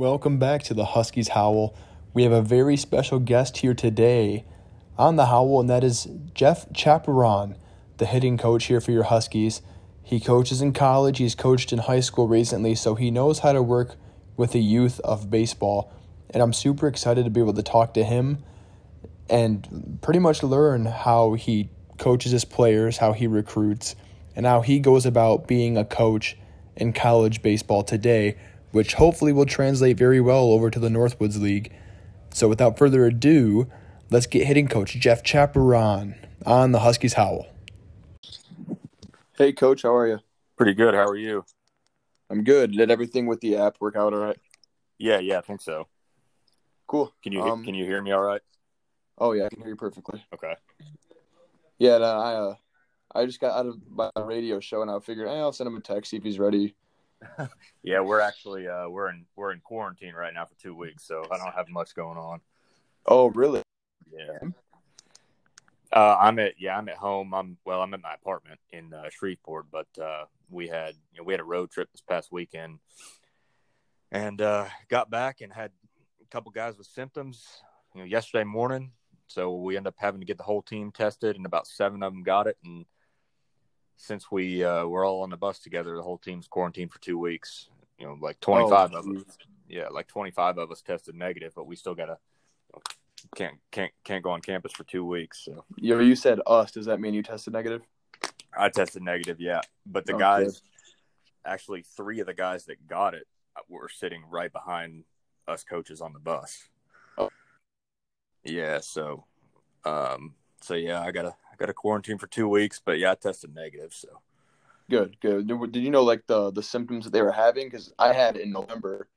Welcome back to the Huskies Howl. We have a very special guest here today on the Howl, and that is Jeff Chapuran, the hitting coach here for your Huskies. He coaches in college, he's coached in high school recently, so he knows how to work with the youth of baseball. And I'm super excited to be able to talk to him and pretty much learn how he coaches his players, how he recruits, and how he goes about being a coach in college baseball today which hopefully will translate very well over to the Northwoods League. So without further ado, let's get hitting coach Jeff Chapuran on the Huskies Howl. Hey, coach, how are you? Pretty good. How are you? I'm good. Did everything with the app work out all right? Yeah, yeah, I think so. Cool. Can you um, can you hear me all right? Oh yeah, I can hear you perfectly. Okay. Yeah, no, I uh, I just got out of my radio show and I figured, hey, I'll send him a text see if he's ready yeah, we're actually uh, we're in we're in quarantine right now for two weeks, so I don't have much going on. Oh, really? Yeah. Uh, I'm at yeah I'm at home. I'm well I'm at my apartment in uh, Shreveport, but uh, we had you know, we had a road trip this past weekend, and uh, got back and had a couple guys with symptoms. You know, yesterday morning, so we ended up having to get the whole team tested, and about seven of them got it, and since we uh, we're all on the bus together, the whole team's quarantined for two weeks. You know, like twenty five oh, of us. Yeah, like twenty five of us tested negative, but we still gotta can't can't can't go on campus for two weeks. So you you said us. Does that mean you tested negative? I tested negative, yeah. But the oh, guys, actually, three of the guys that got it were sitting right behind us coaches on the bus. Oh. Yeah, so, um, so yeah, I gotta got a quarantine for two weeks, but yeah, I tested negative. So good, good. Did you know like the the symptoms that they were having? Because I had in November,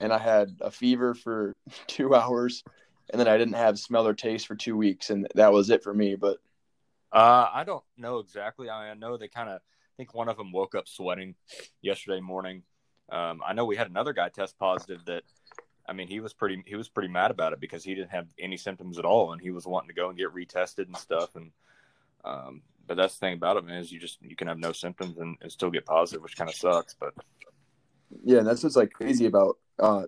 and I had a fever for two hours, and then I didn't have smell or taste for two weeks, and that was it for me. But uh, I don't know exactly. I, mean, I know they kind of. I think one of them woke up sweating yesterday morning. Um, I know we had another guy test positive that I mean, he was pretty he was pretty mad about it because he didn't have any symptoms at all, and he was wanting to go and get retested and stuff. And um, but that's the thing about it, man, is you just you can have no symptoms and, and still get positive, which kind of sucks. But yeah, and that's what's like crazy about. Uh,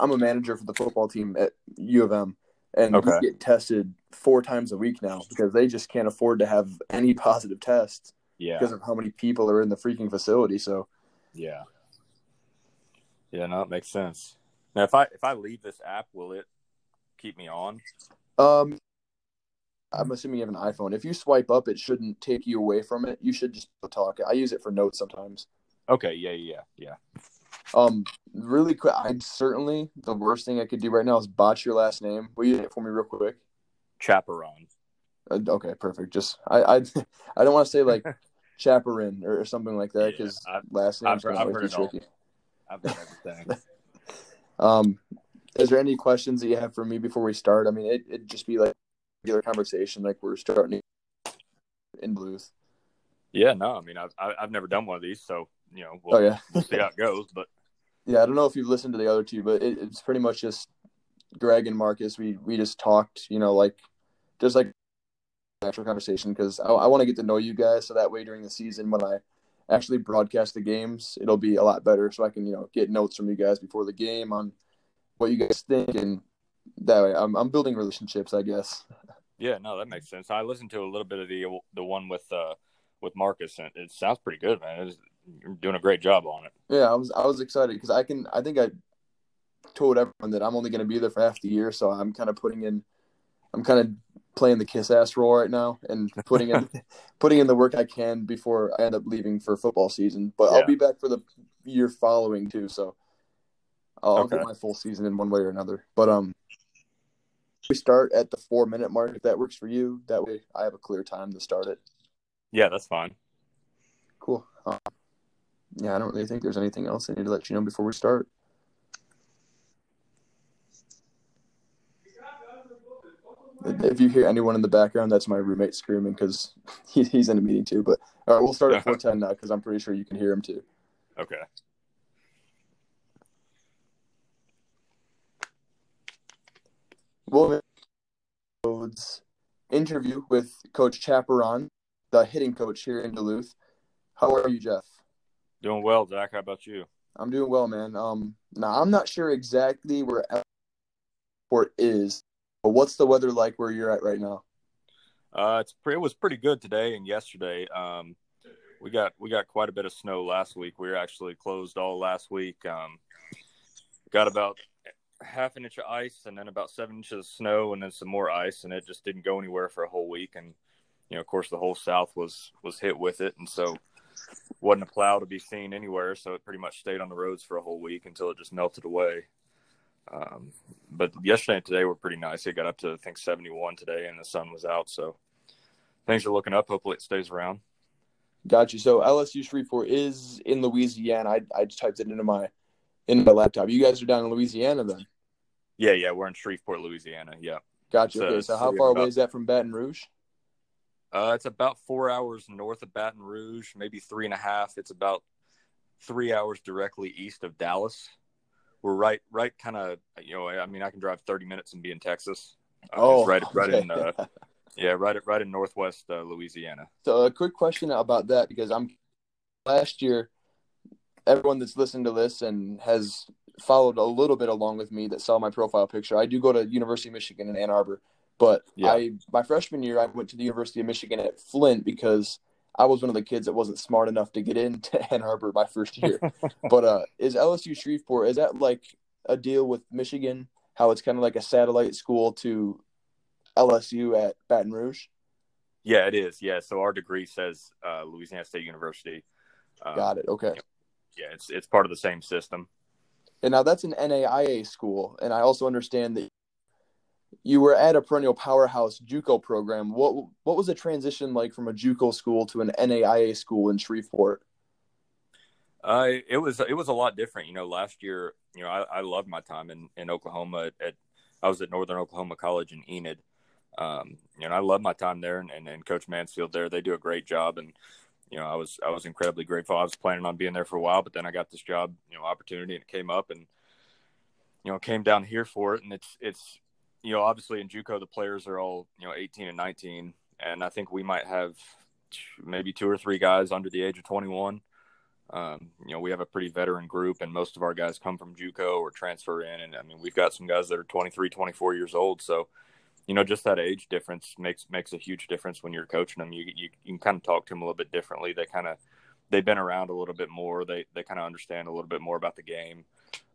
I'm a manager for the football team at U of M, and okay. we get tested four times a week now because they just can't afford to have any positive tests. Yeah, because of how many people are in the freaking facility. So yeah, yeah, no, it makes sense. Now, if I if I leave this app, will it keep me on? Um, I'm assuming you have an iPhone. If you swipe up, it shouldn't take you away from it. You should just talk. I use it for notes sometimes. Okay. Yeah. Yeah. Yeah. Um, really quick. I certainly the worst thing I could do right now is botch your last name. Will you hit for me real quick? Chapuran. Uh, okay, perfect. Just I I I don't want to say like chaperon or something like that because yeah, last name. I've, I've heard tricky. I've heard everything. um, is there any questions that you have for me before we start? I mean, it it'd just be like regular conversation like we're starting in blues. Yeah, no, I mean I've I've never done one of these, so you know we'll, oh, yeah. we'll see how it goes. But yeah, I don't know if you've listened to the other two, but it, it's pretty much just Greg and Marcus. We we just talked, you know, like just like actual conversation because I, I want to get to know you guys, so that way during the season when I actually broadcast the games, it'll be a lot better, so I can you know get notes from you guys before the game on what you guys think and that way I'm I'm building relationships, I guess. Yeah, no, that makes sense. I listened to a little bit of the the one with uh with Marcus, and it sounds pretty good, man. you're doing a great job on it. Yeah, I was I was excited because I can I think I told everyone that I'm only going to be there for half the year, so I'm kind of putting in I'm kind of playing the kiss ass role right now and putting in putting in the work I can before I end up leaving for football season. But yeah. I'll be back for the year following too, so I'll, okay. I'll get my full season in one way or another. But um, we start at the four minute mark if that works for you. That way, I have a clear time to start it. Yeah, that's fine. Cool. Um, yeah, I don't really think there's anything else I need to let you know before we start. If you hear anyone in the background, that's my roommate screaming because he, he's in a meeting too. But all right, we'll start at 410 now because I'm pretty sure you can hear him too. Okay. Williams interview with Coach Chapuran, the hitting coach here in Duluth. How are you, Jeff? Doing well, Zach. How about you? I'm doing well, man. Um, now I'm not sure exactly where Port is, but what's the weather like where you're at right now? Uh, it's pretty, it was pretty good today and yesterday. Um, we got we got quite a bit of snow last week. We were actually closed all last week. Um, got about half an inch of ice and then about seven inches of snow and then some more ice, and it just didn't go anywhere for a whole week. And you know, of course, the whole South was was hit with it, and so wasn't a plow to be seen anywhere. So it pretty much stayed on the roads for a whole week until it just melted away. Um, but yesterday and today were pretty nice. It got up to I think 71 today, and the sun was out, so things are looking up. Hopefully, it stays around. Got you. So LSU Shreveport is in Louisiana. I I just typed it into my in my laptop. You guys are down in Louisiana then? Yeah, yeah, we're in Shreveport, Louisiana. Yeah. Gotcha. So, okay, so how far about, away is that from Baton Rouge? Uh, it's about four hours north of Baton Rouge, maybe three and a half. It's about three hours directly east of Dallas. We're right, right, kind of. You know, I mean, I can drive thirty minutes and be in Texas. Uh, oh, right, right okay. in. Uh, yeah, right, right in northwest uh, Louisiana. So, a quick question about that because I'm last year. Everyone that's listened to this and has followed a little bit along with me that saw my profile picture. I do go to University of Michigan in Ann Arbor, but yeah. I my freshman year I went to the University of Michigan at Flint because I was one of the kids that wasn't smart enough to get into Ann Arbor my first year. but uh, is LSU Shreveport is that like a deal with Michigan? How it's kind of like a satellite school to LSU at Baton Rouge? Yeah, it is. Yeah, so our degree says uh, Louisiana State University. Um, Got it. Okay. Yeah, it's it's part of the same system. And now that's an NAIA school, and I also understand that you were at a perennial powerhouse JUCO program. What what was the transition like from a JUCO school to an NAIA school in Shreveport? Uh, it was it was a lot different. You know, last year, you know, I, I loved my time in, in Oklahoma. At, at I was at Northern Oklahoma College in Enid. Um, you know, I love my time there, and, and, and Coach Mansfield there. They do a great job, and you know, I was I was incredibly grateful. I was planning on being there for a while, but then I got this job, you know, opportunity, and it came up, and you know, came down here for it, and it's it's you know, obviously in JUCO the players are all you know 18 and 19, and I think we might have maybe two or three guys under the age of 21. Um, you know, we have a pretty veteran group, and most of our guys come from JUCO or transfer in, and I mean, we've got some guys that are 23, 24 years old, so you know, just that age difference makes makes a huge difference when you're coaching them. You you, you can kind of talk to them a little bit differently. They kind of they've been around a little bit more. They they kind of understand a little bit more about the game.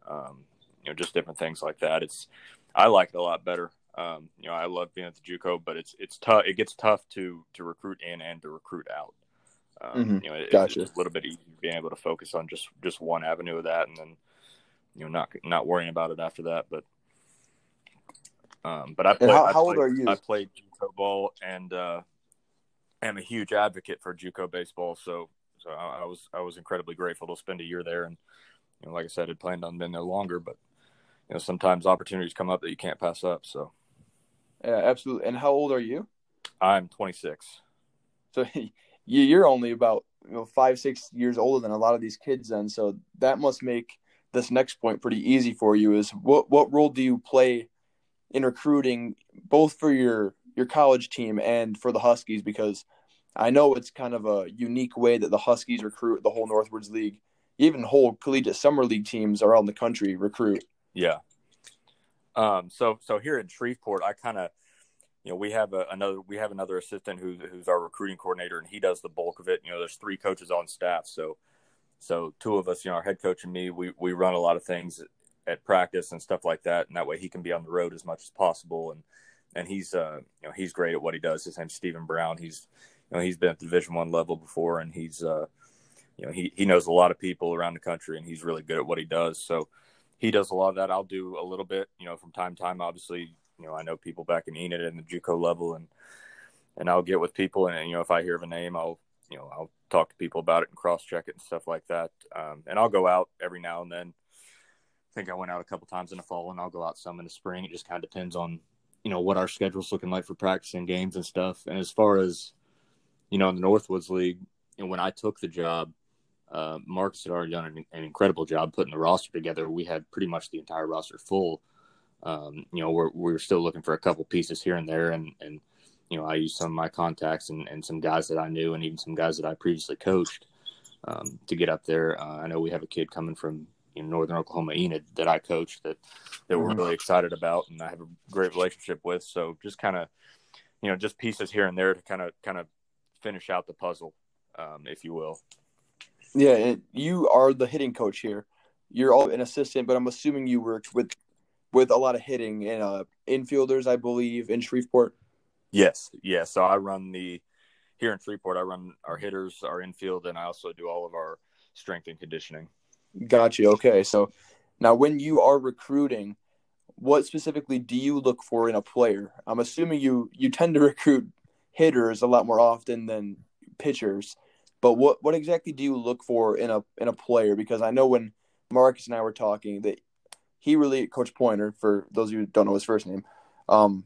Um, you know, just different things like that. It's I like it a lot better. Um, you know, I love being at the JUCO, but it's it's tough. It gets tough to to recruit in and to recruit out. Um, mm-hmm. You know, it, gotcha. it's a little bit easier being able to focus on just just one avenue of that, and then you know not not worrying about it after that. But um, but I played, how, how played, old are you? I played JUCO ball and uh, am a huge advocate for JUCO baseball. So so I, I, was I was incredibly grateful to spend a year there. And you know, like I said, had planned on being there longer, but you know, sometimes opportunities come up that you can't pass up. So yeah, absolutely. And how old are you? I'm 26. So you're only about you know five six years older than a lot of these kids then. So that must make this next point pretty easy for you. Is what what role do you play? In recruiting both for your your college team and for the Huskies because I know it's kind of a unique way that the Huskies recruit the whole Northwoods League. Even whole collegiate summer league teams around the country recruit. Yeah. Um. So so here in Shreveport, I kind of, you know, we have a, another we have another assistant who's who's our recruiting coordinator, and he does the bulk of it. You know, there's three coaches on staff, so so two of us, you know, our head coach and me, we we run a lot of things at practice and stuff like that, and that way he can be on the road as much as possible. And and he's uh you know he's great at what he does. His name's Stephen Brown. He's you know he's been at the Division One level before, and he's uh you know he he knows a lot of people around the country, and he's really good at what he does. So he does a lot of that. I'll do a little bit, you know, from time to time. Obviously, you know I know people back in Enid and the JUCO level, and and I'll get with people, and you know if I hear of a name, I'll you know I'll talk to people about it and cross check it and stuff like that. Um, and I'll go out every now and then think I went out a couple times in the fall, and I'll go out some in the spring. It just kind of depends on you know what our schedule's looking like for practicing games and stuff. And as far as you know, in the Northwoods League, and when I took the job, uh, Marcus had already done an, an, incredible job putting the roster together. We had pretty much the entire roster full. Um, you know, we're we're still looking for a couple pieces here and there, and and you know, I used some of my contacts and, and some guys that I knew, and even some guys that I previously coached um, to get up there. Uh, I know we have a kid coming from know, Northern Oklahoma Enid that I coach that that we're mm-hmm. really excited about, and I have a great relationship with. So just kind of, you know, just pieces here and there to kind of kind of finish out the puzzle, um, if you will. Yeah, and you are the hitting coach here. You're all an assistant, but I'm assuming you worked with with a lot of hitting and uh, infielders, I believe, in Shreveport. Yes, yes. So I run the here in Shreveport. I run our hitters, our infield, and I also do all of our strength and conditioning. Got you. Okay, so now when you are recruiting, what specifically do you look for in a player? I'm assuming you you tend to recruit hitters a lot more often than pitchers. But what what exactly do you look for in a in a player? Because I know when Marcus and I were talking that he really Coach Pointer, for those of you who don't know his first name, um,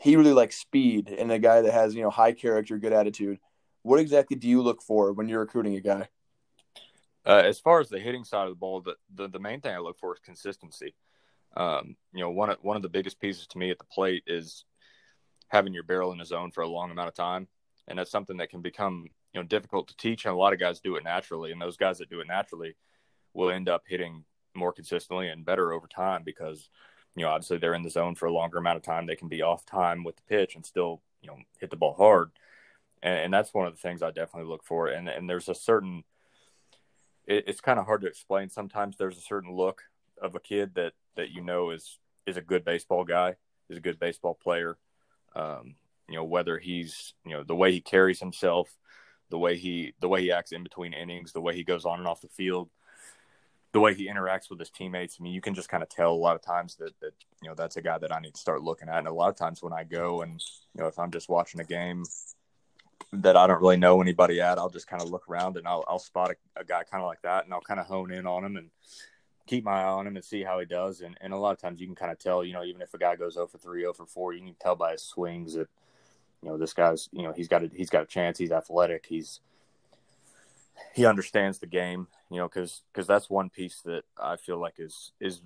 he really likes speed and a guy that has you know high character, good attitude. What exactly do you look for when you're recruiting a guy? Uh, as far as the hitting side of the ball, the, the, the main thing I look for is consistency. Um, you know, one of, one of the biggest pieces to me at the plate is having your barrel in the zone for a long amount of time, and that's something that can become you know difficult to teach. And a lot of guys do it naturally, and those guys that do it naturally will end up hitting more consistently and better over time because you know obviously they're in the zone for a longer amount of time. They can be off time with the pitch and still you know hit the ball hard, and, and that's one of the things I definitely look for. And and there's a certain it, it's kind of hard to explain. Sometimes there's a certain look of a kid that that you know is is a good baseball guy, is a good baseball player, um, you know, whether he's you know the way he carries himself, the way he the way he acts in between innings, the way he goes on and off the field, the way he interacts with his teammates. I mean, you can just kind of tell a lot of times that that you know that's a guy that I need to start looking at. And a lot of times when I go and you know if I'm just watching a game that I don't really know anybody at, I'll just kind of look around and I'll I'll spot a, a guy kind of like that and I'll kind of hone in on him and keep my eye on him and see how he does. And, and a lot of times you can kind of tell, you know, even if a guy goes 0 for 3, 0 for 4, you can tell by his swings that, you know, this guy's, you know, he's got a, he's got a chance. He's athletic. He's, he understands the game, you know, cause, cause that's one piece that I feel like is, is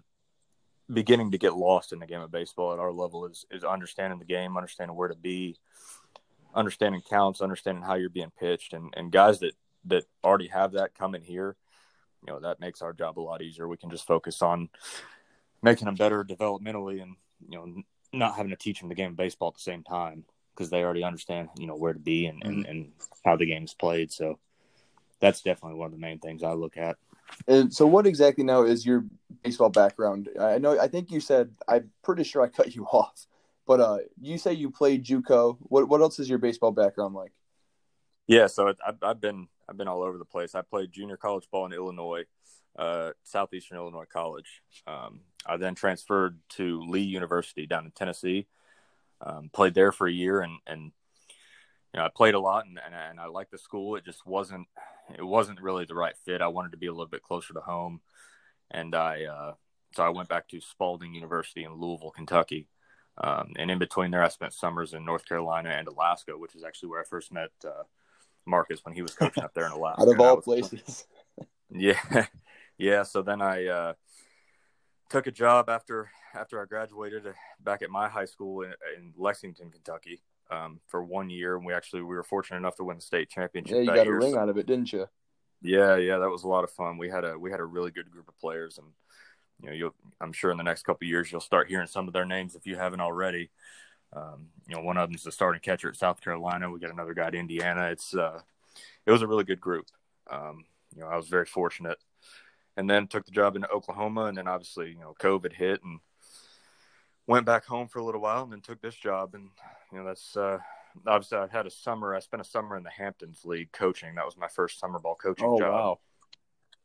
beginning to get lost in the game of baseball at our level is, is understanding the game, understanding where to be, understanding counts, understanding how you're being pitched and, and guys that, that already have that coming here you know that makes our job a lot easier. We can just focus on making them better developmentally, and you know not having to teach them the game of baseball at the same time because they already understand you know where to be and, and, mm-hmm. and how the game's played. So that's definitely one of the main things I look at. And so, what exactly now is your baseball background? I know, I think you said, I'm pretty sure I cut you off, but uh, you say you played JUCO. What what else is your baseball background like? Yeah, so I've, I've been I've been all over the place. I played junior college ball in Illinois, uh, Southeastern Illinois College. Um, I then transferred to Lee University down in Tennessee. Um, played there for a year, and and you know I played a lot, and, and, and I liked the school. It just wasn't it wasn't really the right fit. I wanted to be a little bit closer to home, and I uh, so I went back to Spalding University in Louisville, Kentucky. Um, and in between there, I spent summers in North Carolina and Alaska, which is actually where I first met uh, Marcus when he was coaching up there in Alaska. Out of all places. yeah, yeah. So then I uh, took a job after after I graduated uh, back at my high school in, in Lexington, Kentucky, um, for one year, and we actually we were fortunate enough to win the state championship. Yeah, you got year, a ring out of it, didn't you? Yeah, yeah, that was a lot of fun. We had a we had a really good group of players, and you know, you'll, I'm sure in the next couple years you'll start hearing some of their names if you haven't already. Um, you know, one of them is the starting catcher at South Carolina. We got another guy at Indiana. It's uh, it was a really good group. Um, you know, I was very fortunate, and then took the job in Oklahoma, and then obviously you know COVID hit, and went back home for a little while, and then took this job, and you know that's uh, obviously I had a summer. I spent a summer in the Hamptons League coaching. That was my first summer ball coaching oh, job. Wow.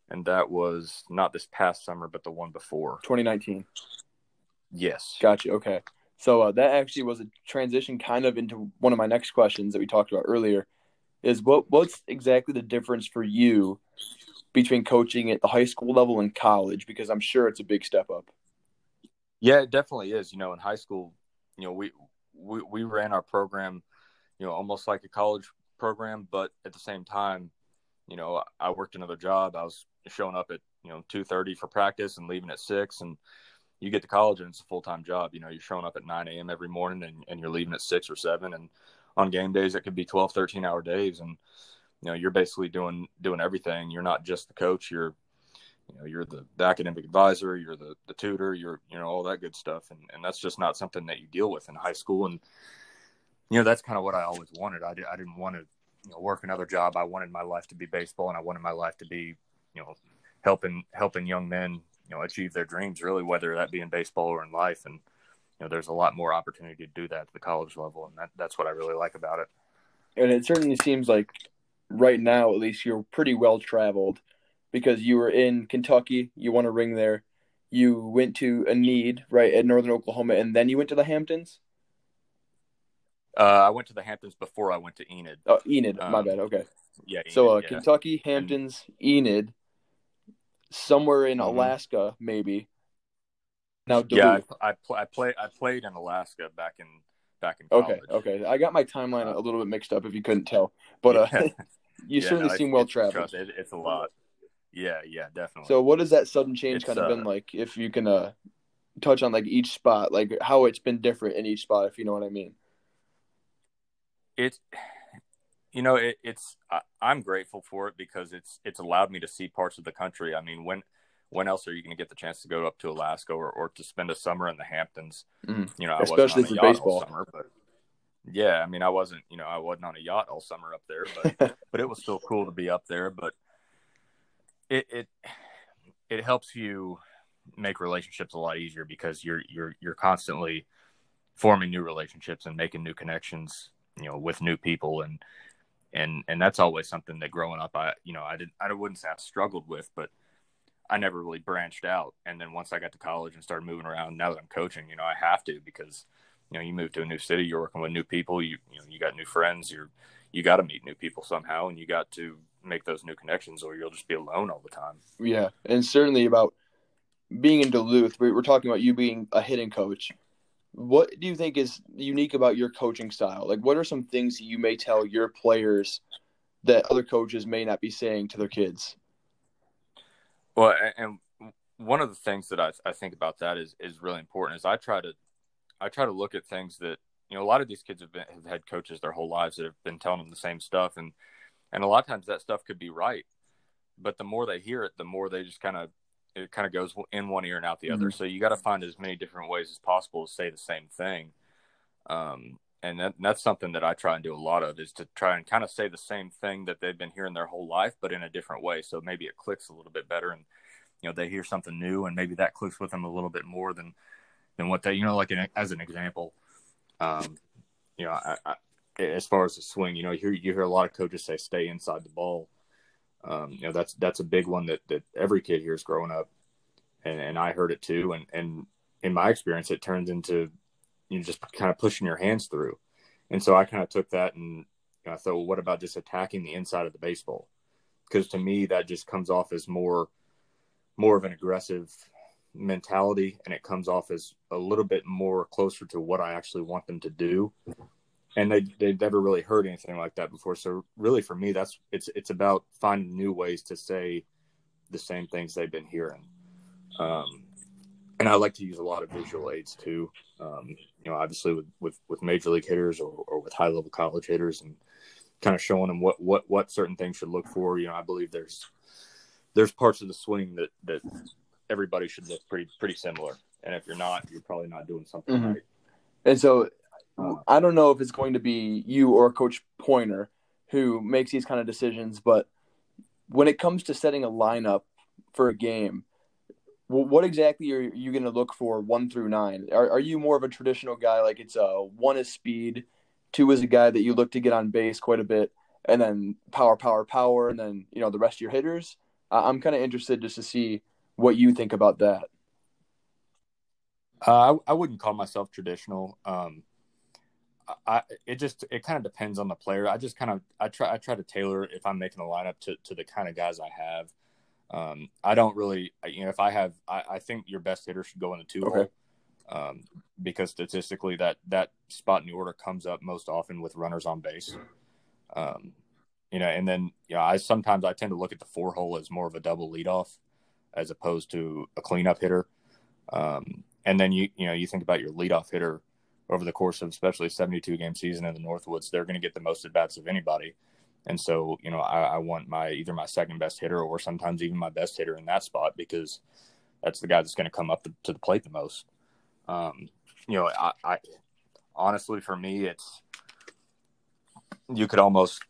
And that was not this past summer, but the one before. 2019. Yes. Gotcha. Okay. So uh, that actually was a transition kind of into one of my next questions that we talked about earlier is what what's exactly the difference for you between coaching at the high school level and college because I'm sure it's a big step up. Yeah, it definitely is. You know, in high school, you know, we we, we ran our program, you know, almost like a college program, but at the same time, you know, I worked another job. I was showing up at, you know, 2:30 for practice and leaving at 6 and you get to college and it's a full time job. You know, you're showing up at 9 a.m. every morning and, and you're leaving at six or seven. And on game days, it could be 12, 13 hour days. And, you know you're basically doing doing everything. You're not just the coach. You're you know you're the, the academic advisor. You're the the tutor. You're you know all that good stuff. And and that's just not something that you deal with in high school. And you know that's kind of what I always wanted. I, did, I didn't want to you know, work another job. I wanted my life to be baseball, and I wanted my life to be you know helping helping young men you know achieve their dreams. Really, whether that be in baseball or in life. And you know there's a lot more opportunity to do that at the college level, and that, that's what I really like about it. And it certainly seems like right now, at least, you're pretty well traveled because you were in Kentucky, you won a ring there. You went to Enid, right, at Northern Oklahoma, and then you went to the Hamptons. Uh, I went to the Hamptons before I went to Enid. Oh, Enid, um, my bad. Okay. Yeah. Enid, so uh, yeah. Kentucky, Hamptons, Enid, somewhere in mm-hmm. Alaska, maybe. Now, Duluth. yeah, I, I, pl- I played I played in Alaska back in back in college. Okay, okay. I got my timeline a little bit mixed up if you couldn't tell, but uh, you yeah, certainly no, seem well traveled. It, it's a lot. Yeah, yeah, definitely. So, what has that sudden change it's, kind of uh, been like? If you can uh, touch on like each spot, like how it's been different in each spot, if you know what I mean. It's, you know, it, it's I, I'm grateful for it because it's it's allowed me to see parts of the country. I mean, when when else are you going to get the chance to go up to Alaska or, or to spend a summer in the Hamptons? Mm. You know, especially for baseball. Summer, but yeah, I mean, I wasn't, you know, I wasn't on a yacht all summer up there, but but it was still cool to be up there. But it it it helps you make relationships a lot easier because you're you're you're constantly forming new relationships and making new connections, you know, with new people and and and that's always something that growing up I you know I didn't I wouldn't say I struggled with, but I never really branched out. And then once I got to college and started moving around, now that I'm coaching, you know, I have to because, you know, you move to a new city, you're working with new people, you you know, you got new friends, you're you got to meet new people somehow, and you got to make those new connections, or you'll just be alone all the time. Yeah, and certainly about being in Duluth, we're talking about you being a hitting coach. What do you think is unique about your coaching style? Like, what are some things that you may tell your players that other coaches may not be saying to their kids? Well, and one of the things that I, I think about that is is really important is I try to I try to look at things that you know a lot of these kids have been have had coaches their whole lives that have been telling them the same stuff and and a lot of times that stuff could be right but the more they hear it the more they just kind of it kind of goes in one ear and out the mm-hmm. other so you got to find as many different ways as possible to say the same thing um, and that, that's something that I try and do a lot of is to try and kind of say the same thing that they've been hearing their whole life, but in a different way. So maybe it clicks a little bit better, and you know they hear something new, and maybe that clicks with them a little bit more than than what they you know like as an example, um, you know I, I, as far as the swing, you know you hear you hear a lot of coaches say stay inside the ball. Um, you know that's that's a big one that that every kid hears growing up, and and I heard it too, and and in my experience, it turns into you know, just kind of pushing your hands through. And so I kind of took that and I thought, well, what about just attacking the inside of the baseball? Because to me, that just comes off as more, more of an aggressive mentality, and it comes off as a little bit more closer to what I actually want them to do. And they they've never really heard anything like that before. So really, for me, that's it's it's about finding new ways to say the same things they've been hearing. Um, and I like to use a lot of visual aids too. Um, you know, obviously with, with, with major league hitters or, or with high level college hitters and kind of showing them what, what, what certain things should look for. You know, I believe there's, there's parts of the swing that, that everybody should look pretty, pretty similar. And if you're not, you're probably not doing something mm-hmm. right. And so I don't know if it's going to be you or Coach Pointer who makes these kind of decisions, but when it comes to setting a lineup for a game, what exactly are you going to look for one through nine? Are, are you more of a traditional guy, like it's a one is speed, two is a guy that you look to get on base quite a bit, and then power, power, power, and then you know the rest of your hitters? I'm kind of interested just to see what you think about that. Uh, I, I wouldn't call myself traditional. Um, I it just it kind of depends on the player. I just kind of I try I try to tailor if I'm making a lineup to to the kind of guys I have. Um, I don't really, you know, if I have, I, I think your best hitter should go in the two okay. hole, um, because statistically that that spot in the order comes up most often with runners on base. Um, you know, and then you know, I sometimes I tend to look at the four hole as more of a double leadoff as opposed to a cleanup hitter. Um, and then you you know you think about your leadoff hitter over the course of especially a 72 game season in the Northwoods, they're going to get the most at bats of anybody. And so, you know, I, I want my either my second best hitter or sometimes even my best hitter in that spot because that's the guy that's going to come up to, to, the plate the most. Um, you know, I, I honestly, for me, it's you could almost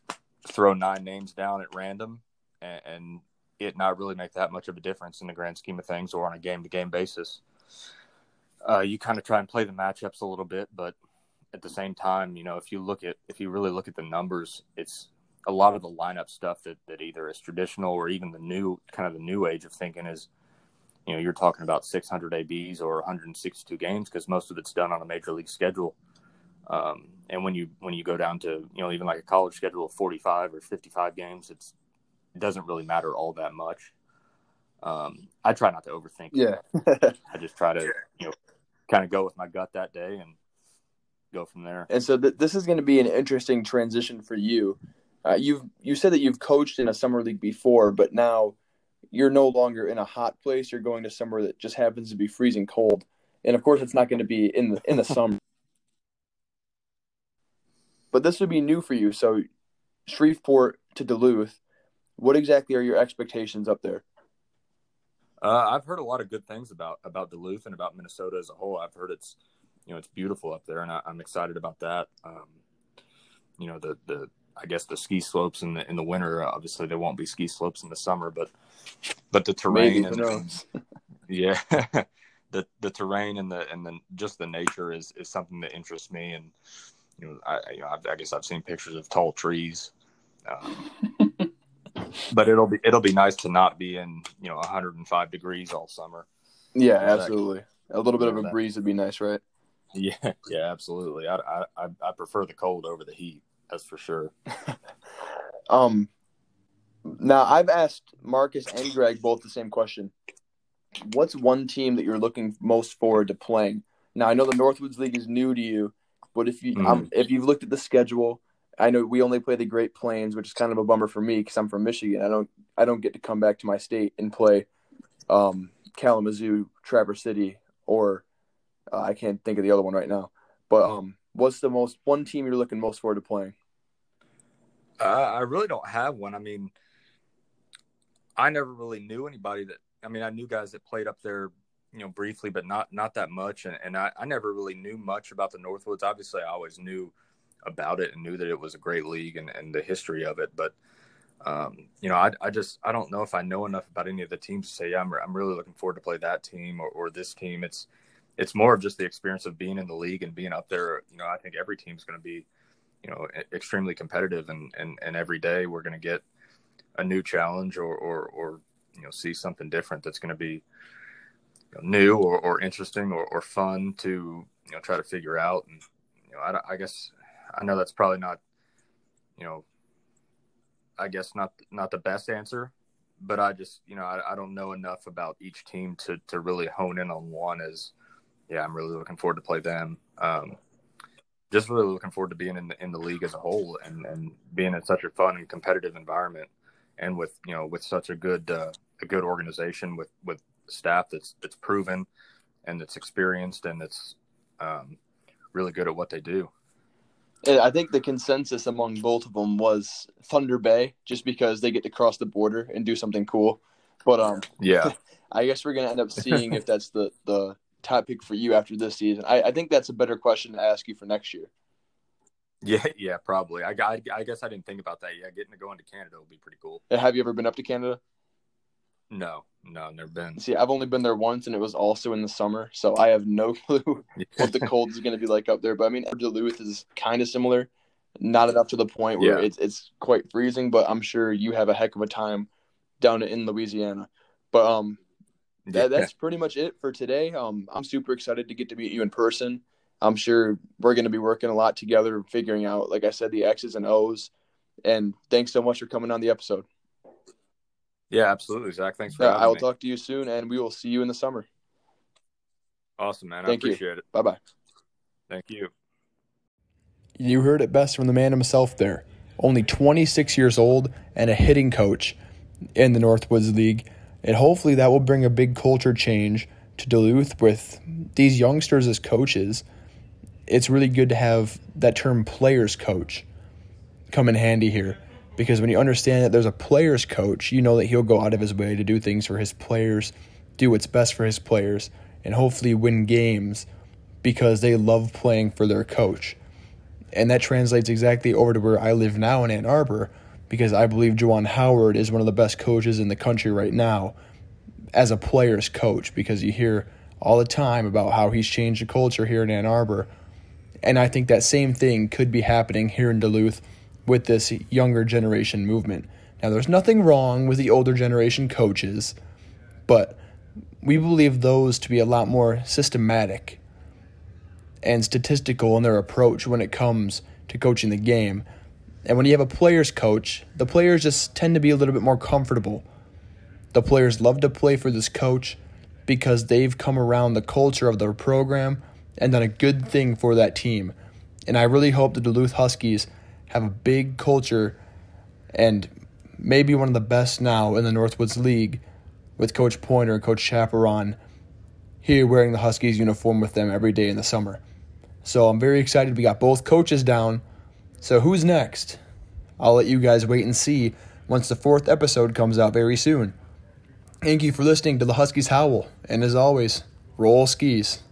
throw nine names down at random and, and it not really make that much of a difference in the grand scheme of things or on a game to game basis. Uh, you kind of try and play the matchups a little bit, but at the same time, you know, if you look at if you really look at the numbers, it's a lot of the lineup stuff that, that either is traditional or even the new kind of the new age of thinking is, you know, you're talking about 600 ABs or 162 games because most of it's done on a major league schedule. Um, and when you when you go down to you know even like a college schedule of 45 or 55 games, it's it doesn't really matter all that much. Um, I try not to overthink. Yeah, I just try to you know kind of go with my gut that day and go from there. And so th- this is going to be an interesting transition for you. Uh, you've you said that you've coached in a summer league before, but now you're no longer in a hot place. You're going to somewhere that just happens to be freezing cold, and of course, it's not going to be in the in the summer. But this would be new for you. So, Shreveport to Duluth, what exactly are your expectations up there? Uh, I've heard a lot of good things about about Duluth and about Minnesota as a whole. I've heard it's you know it's beautiful up there, and I, am excited about that. Um, you know the the I guess the ski slopes in the in the winter. Obviously, there won't be ski slopes in the summer, but but the terrain Maybe, and yeah, the the terrain and the and the just the nature is is something that interests me. And you know, I you know, I, I guess I've seen pictures of tall trees. Um, but it'll be it'll be nice to not be in you know 105 degrees all summer. Yeah, absolutely. A little bit of a breeze would be nice, right? Yeah, yeah, absolutely. I I I prefer the cold over the heat. That's for sure. um, now I've asked Marcus and Greg both the same question. What's one team that you're looking most forward to playing? Now I know the Northwoods League is new to you, but if you mm. um, if you've looked at the schedule, I know we only play the Great Plains, which is kind of a bummer for me because I'm from Michigan. I don't I don't get to come back to my state and play um, Kalamazoo, Traverse City, or uh, I can't think of the other one right now. But um, what's the most one team you're looking most forward to playing? Uh, I really don't have one. I mean, I never really knew anybody that. I mean, I knew guys that played up there, you know, briefly, but not not that much. And, and I, I never really knew much about the Northwoods. Obviously, I always knew about it and knew that it was a great league and, and the history of it. But um, you know, I, I just I don't know if I know enough about any of the teams to say yeah, I'm I'm really looking forward to play that team or, or this team. It's it's more of just the experience of being in the league and being up there. You know, I think every team's going to be you know extremely competitive and and and every day we're going to get a new challenge or or or you know see something different that's going to be you know, new or, or interesting or, or fun to you know try to figure out and you know I, I guess I know that's probably not, you know, I guess not not the best answer, but I just you know I, I don't know enough about each team to to really hone in on one. As yeah, I'm really looking forward to play them. Um, just really looking forward to being in the in the league as a whole and and being in such a fun and competitive environment, and with you know with such a good uh, a good organization with with staff that's that's proven and that's experienced and that's um, really good at what they do. I think the consensus among both of them was Thunder Bay, just because they get to cross the border and do something cool. But um, yeah, I guess we're gonna end up seeing if that's the the top pick for you after this season. I, I think that's a better question to ask you for next year. Yeah, yeah, probably. I, I, I guess I didn't think about that. Yeah, getting to go into Canada would be pretty cool. Have you ever been up to Canada? No, no, never been. See, I've only been there once, and it was also in the summer, so I have no clue what the cold is going to be like up there. But I mean, Duluth is kind of similar, not enough to the point where yeah. it's it's quite freezing. But I'm sure you have a heck of a time down in Louisiana. But um, that, that's pretty much it for today. Um, I'm super excited to get to meet you in person. I'm sure we're going to be working a lot together, figuring out, like I said, the X's and O's. And thanks so much for coming on the episode. Yeah, absolutely, Zach. Thanks for yeah, I will me. talk to you soon, and we will see you in the summer. Awesome, man. Thank I appreciate you. it. Bye bye. Thank you. You heard it best from the man himself there. Only 26 years old and a hitting coach in the Northwoods League. And hopefully that will bring a big culture change to Duluth with these youngsters as coaches. It's really good to have that term players coach come in handy here Because when you understand that there's a player's coach, you know that he'll go out of his way to do things for his players, do what's best for his players, and hopefully win games because they love playing for their coach. And that translates exactly over to where I live now in Ann Arbor because I believe Juwan Howard is one of the best coaches in the country right now as a player's coach because you hear all the time about how he's changed the culture here in Ann Arbor. And I think that same thing could be happening here in Duluth with this younger generation movement. Now, there's nothing wrong with the older generation coaches, but we believe those to be a lot more systematic and statistical in their approach when it comes to coaching the game. And when you have a player's coach, the players just tend to be a little bit more comfortable. The players love to play for this coach because they've come around the culture of their program and done a good thing for that team. And I really hope the Duluth Huskies have a big culture and maybe one of the best now in the Northwoods League with Coach Pointer and Coach Chapuran here wearing the Huskies uniform with them every day in the summer. So I'm very excited. We got both coaches down. So who's next? I'll let you guys wait and see once the fourth episode comes out very soon. Thank you for listening to the Huskies Howl, and as always, roll skis.